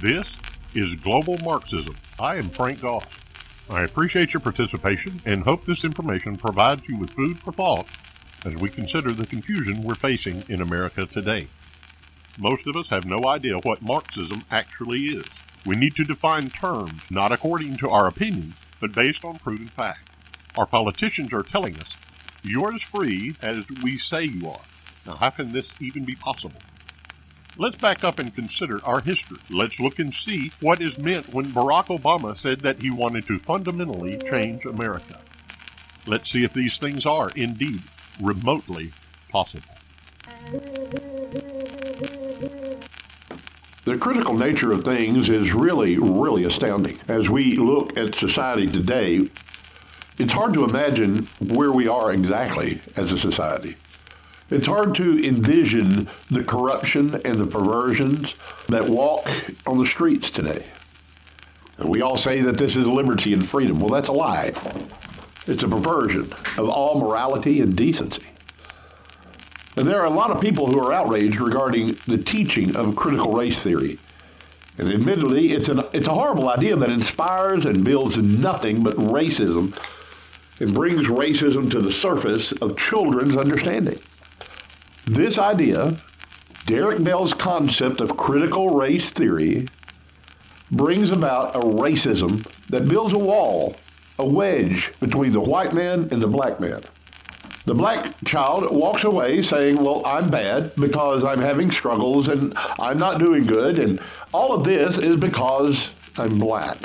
This is Global Marxism. I am Frank Goss. I appreciate your participation and hope this information provides you with food for thought as we consider the confusion we're facing in America today. Most of us have no idea what Marxism actually is. We need to define terms not according to our opinions, but based on proven fact. Our politicians are telling us, you're as free as we say you are. Now, how can this even be possible? Let's back up and consider our history. Let's look and see what is meant when Barack Obama said that he wanted to fundamentally change America. Let's see if these things are indeed remotely possible. The critical nature of things is really, really astounding. As we look at society today, it's hard to imagine where we are exactly as a society. It's hard to envision the corruption and the perversions that walk on the streets today. And we all say that this is liberty and freedom. Well, that's a lie. It's a perversion of all morality and decency. And there are a lot of people who are outraged regarding the teaching of critical race theory. And admittedly, it's, an, it's a horrible idea that inspires and builds nothing but racism and brings racism to the surface of children's understanding. This idea, Derrick Bell's concept of critical race theory, brings about a racism that builds a wall, a wedge between the white man and the black man. The black child walks away saying, Well, I'm bad because I'm having struggles and I'm not doing good, and all of this is because I'm black.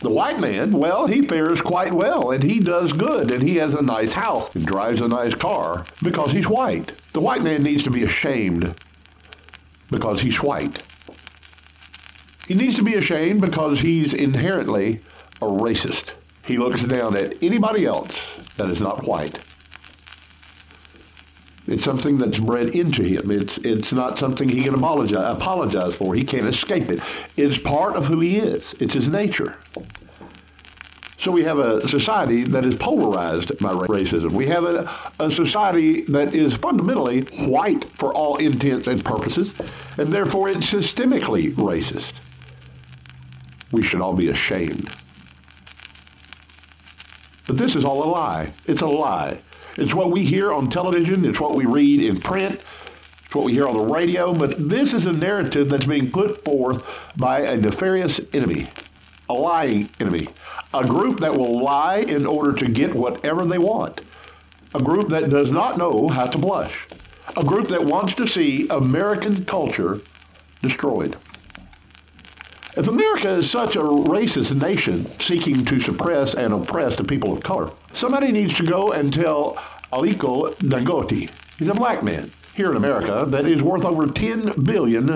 The white man, well, he fares quite well and he does good and he has a nice house and drives a nice car because he's white. The white man needs to be ashamed because he's white. He needs to be ashamed because he's inherently a racist. He looks down at anybody else that is not white. It's something that's bred into him. It's it's not something he can apologize apologize for. He can't escape it. It's part of who he is. It's his nature. So we have a society that is polarized by racism. We have a, a society that is fundamentally white for all intents and purposes, and therefore it's systemically racist. We should all be ashamed. But this is all a lie. It's a lie. It's what we hear on television, it's what we read in print, it's what we hear on the radio, but this is a narrative that's being put forth by a nefarious enemy, a lying enemy, a group that will lie in order to get whatever they want, a group that does not know how to blush, a group that wants to see American culture destroyed. If America is such a racist nation seeking to suppress and oppress the people of color, somebody needs to go and tell Aliko Dangote, he's a black man here in America that is worth over $10 billion.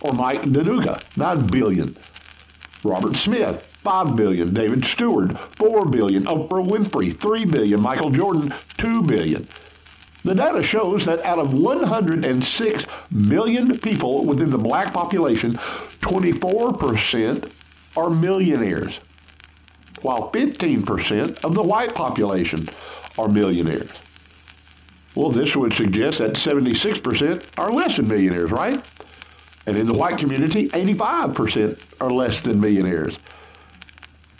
Or Mike Adenuga, 9 billion. Robert Smith, 5 billion. David Steward, 4 billion. Oprah Winfrey, 3 billion. Michael Jordan, 2 billion. The data shows that out of 106 million people within the black population, 24% are millionaires, while 15% of the white population are millionaires. Well, this would suggest that 76% are less than millionaires, right? And in the white community, 85% are less than millionaires.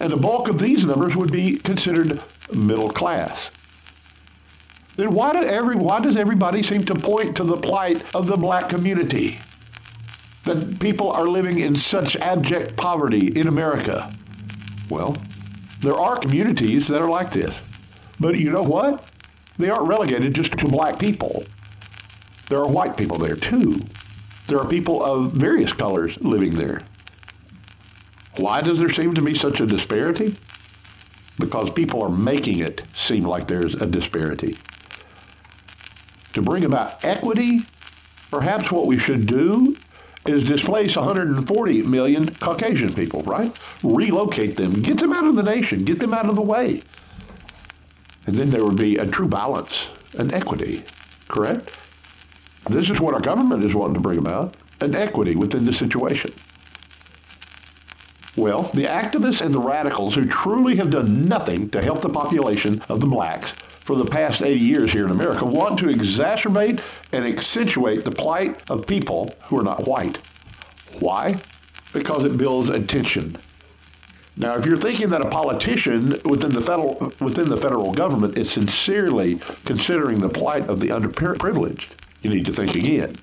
And the bulk of these numbers would be considered middle class then why, do every, why does everybody seem to point to the plight of the black community? That people are living in such abject poverty in America. Well, there are communities that are like this. But you know what? They aren't relegated just to black people. There are white people there too. There are people of various colors living there. Why does there seem to be such a disparity? Because people are making it seem like there's a disparity to bring about equity, perhaps what we should do is displace 140 million Caucasian people, right? Relocate them, get them out of the nation, get them out of the way. And then there would be a true balance and equity, correct? This is what our government is wanting to bring about an equity within the situation. Well, the activists and the radicals who truly have done nothing to help the population of the blacks for the past 80 years here in America want to exacerbate and accentuate the plight of people who are not white. Why? Because it builds attention. Now, if you're thinking that a politician within the federal within the federal government is sincerely considering the plight of the underprivileged, you need to think again.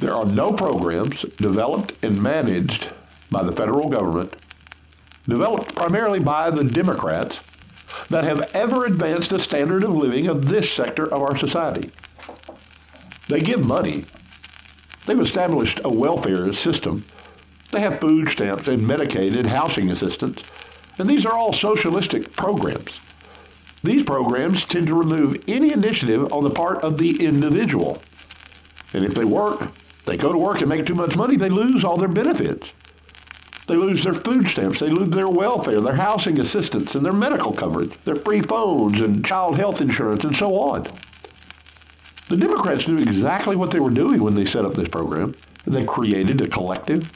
There are no programs developed and managed by the federal government, developed primarily by the Democrats, that have ever advanced the standard of living of this sector of our society. They give money. They've established a welfare system. They have food stamps and Medicaid and housing assistance. And these are all socialistic programs. These programs tend to remove any initiative on the part of the individual. And if they work, they go to work and make too much money, they lose all their benefits. They lose their food stamps, they lose their welfare, their housing assistance, and their medical coverage, their free phones and child health insurance, and so on. The Democrats knew exactly what they were doing when they set up this program. They created a collective.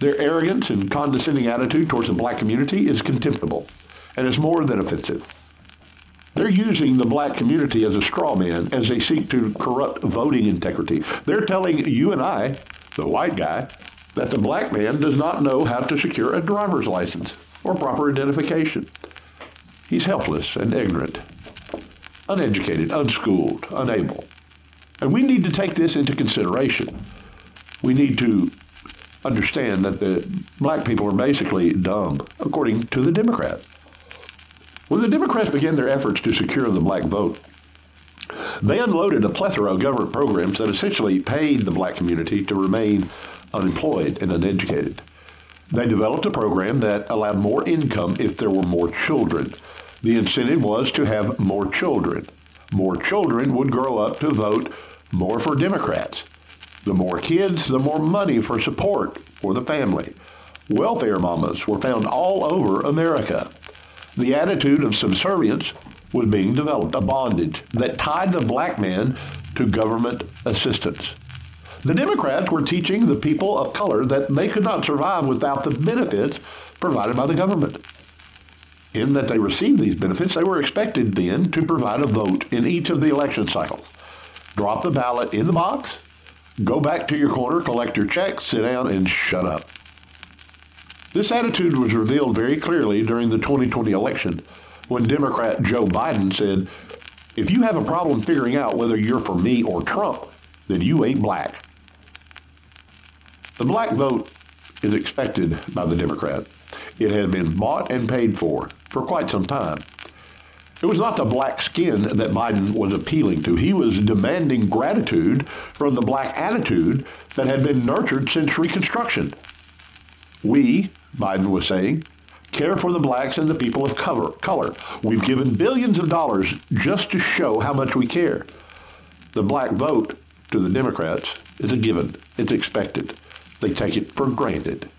Their arrogance and condescending attitude towards the black community is contemptible, and it's more than offensive. They're using the black community as a straw man as they seek to corrupt voting integrity. They're telling you and I, the white guy, that the black man does not know how to secure a driver's license or proper identification. He's helpless and ignorant, uneducated, unschooled, unable. And we need to take this into consideration. We need to understand that the black people are basically dumb, according to the Democrats. When the Democrats began their efforts to secure the black vote, they unloaded a plethora of government programs that essentially paid the black community to remain unemployed and uneducated. They developed a program that allowed more income if there were more children. The incentive was to have more children. More children would grow up to vote more for Democrats. The more kids, the more money for support for the family. Welfare mamas were found all over America. The attitude of subservience was being developed, a bondage that tied the black man to government assistance. The Democrats were teaching the people of color that they could not survive without the benefits provided by the government. In that they received these benefits, they were expected then to provide a vote in each of the election cycles. Drop the ballot in the box, go back to your corner, collect your check, sit down, and shut up. This attitude was revealed very clearly during the 2020 election when Democrat Joe Biden said, If you have a problem figuring out whether you're for me or Trump, then you ain't black. The black vote is expected by the Democrat. It had been bought and paid for for quite some time. It was not the black skin that Biden was appealing to. He was demanding gratitude from the black attitude that had been nurtured since Reconstruction. We, Biden was saying, care for the blacks and the people of cover, color. We've given billions of dollars just to show how much we care. The black vote to the Democrats is a given. It's expected. They take it for granted.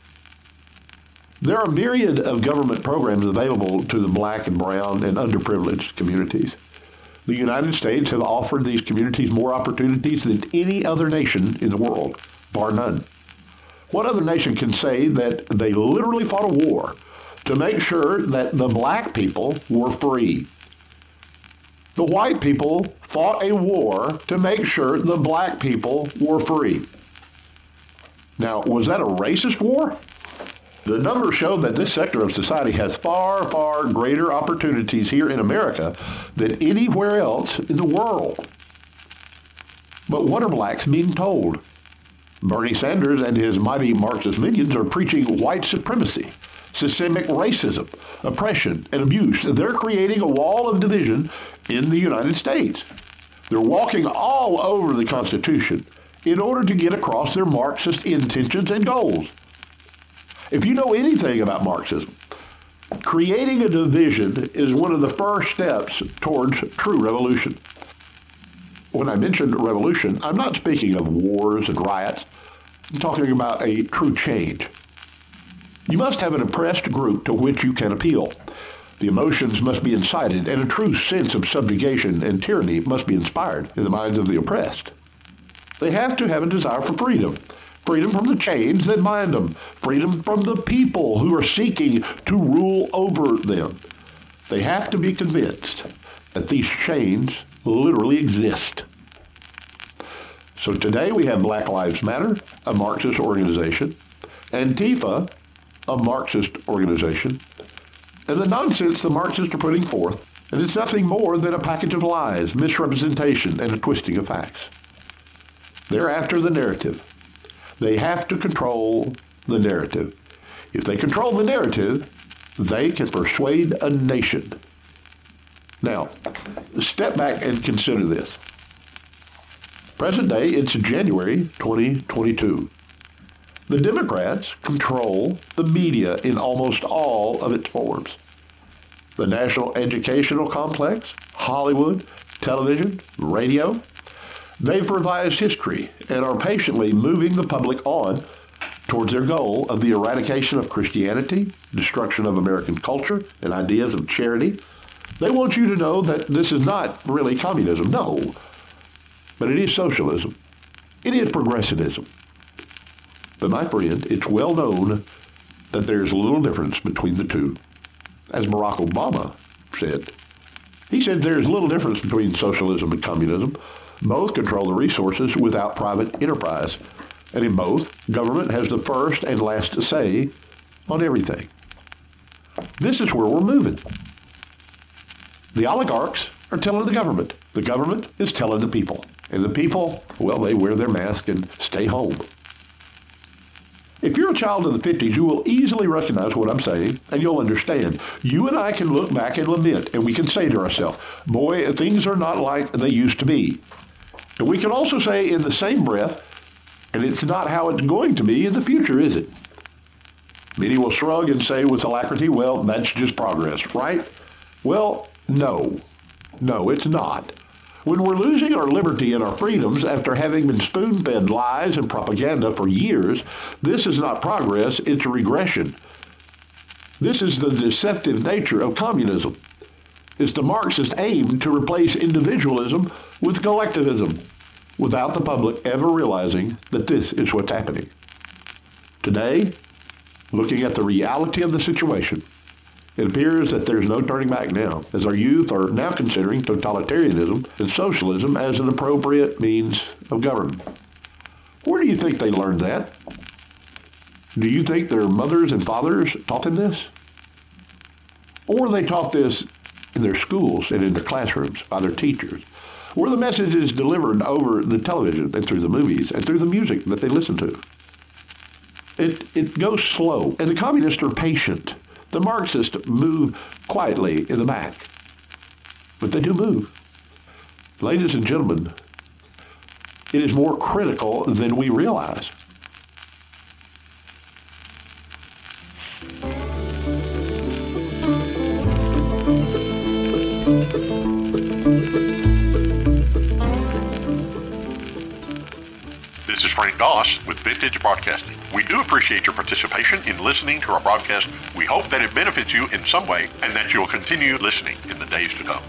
There are a myriad of government programs available to the black and brown and underprivileged communities. The United States have offered these communities more opportunities than any other nation in the world, bar none. What other nation can say that they literally fought a war to make sure that the black people were free? The white people fought a war to make sure the black people were free. Now, was that a racist war? The numbers show that this sector of society has far, far greater opportunities here in America than anywhere else in the world. But what are blacks being told? Bernie Sanders and his mighty Marxist minions are preaching white supremacy, systemic racism, oppression, and abuse. They're creating a wall of division in the United States. They're walking all over the Constitution in order to get across their Marxist intentions and goals. If you know anything about Marxism, creating a division is one of the first steps towards true revolution. When I mentioned revolution, I'm not speaking of wars and riots. I'm talking about a true change. You must have an oppressed group to which you can appeal. The emotions must be incited, and a true sense of subjugation and tyranny must be inspired in the minds of the oppressed. They have to have a desire for freedom. Freedom from the chains that bind them. Freedom from the people who are seeking to rule over them. They have to be convinced that these chains literally exist. So today we have Black Lives Matter, a Marxist organization, Antifa, a Marxist organization, and the nonsense the Marxists are putting forth, and it's nothing more than a package of lies, misrepresentation, and a twisting of facts. They're after the narrative. They have to control the narrative. If they control the narrative, they can persuade a nation. Now, step back and consider this. Present day, it's January 2022. The Democrats control the media in almost all of its forms. The national educational complex, Hollywood, television, radio. They've revised history and are patiently moving the public on towards their goal of the eradication of Christianity, destruction of American culture, and ideas of charity. They want you to know that this is not really communism, no, but it is socialism. It is progressivism. But my friend, it's well known that there's little difference between the two. As Barack Obama said, he said there's little difference between socialism and communism. Both control the resources without private enterprise. And in both, government has the first and last say on everything. This is where we're moving. The oligarchs are telling the government. The government is telling the people. And the people, well, they wear their mask and stay home. If you're a child of the 50s, you will easily recognize what I'm saying and you'll understand. You and I can look back and lament and we can say to ourselves, boy, things are not like they used to be. We can also say in the same breath, and it's not how it's going to be in the future, is it? Many will shrug and say with alacrity, well, that's just progress, right? Well, no. No, it's not. When we're losing our liberty and our freedoms after having been spoon fed lies and propaganda for years, this is not progress, it's regression. This is the deceptive nature of communism. It's the Marxist aim to replace individualism with collectivism without the public ever realizing that this is what's happening. Today, looking at the reality of the situation, it appears that there's no turning back now, as our youth are now considering totalitarianism and socialism as an appropriate means of government. Where do you think they learned that? Do you think their mothers and fathers taught them this? Or they taught this in their schools and in their classrooms by their teachers? Were the messages delivered over the television and through the movies and through the music that they listen to? It, it goes slow, and the communists are patient. The Marxists move quietly in the back, but they do move. Ladies and gentlemen, it is more critical than we realize. Frank Doss with Vintage Broadcasting. We do appreciate your participation in listening to our broadcast. We hope that it benefits you in some way and that you'll continue listening in the days to come.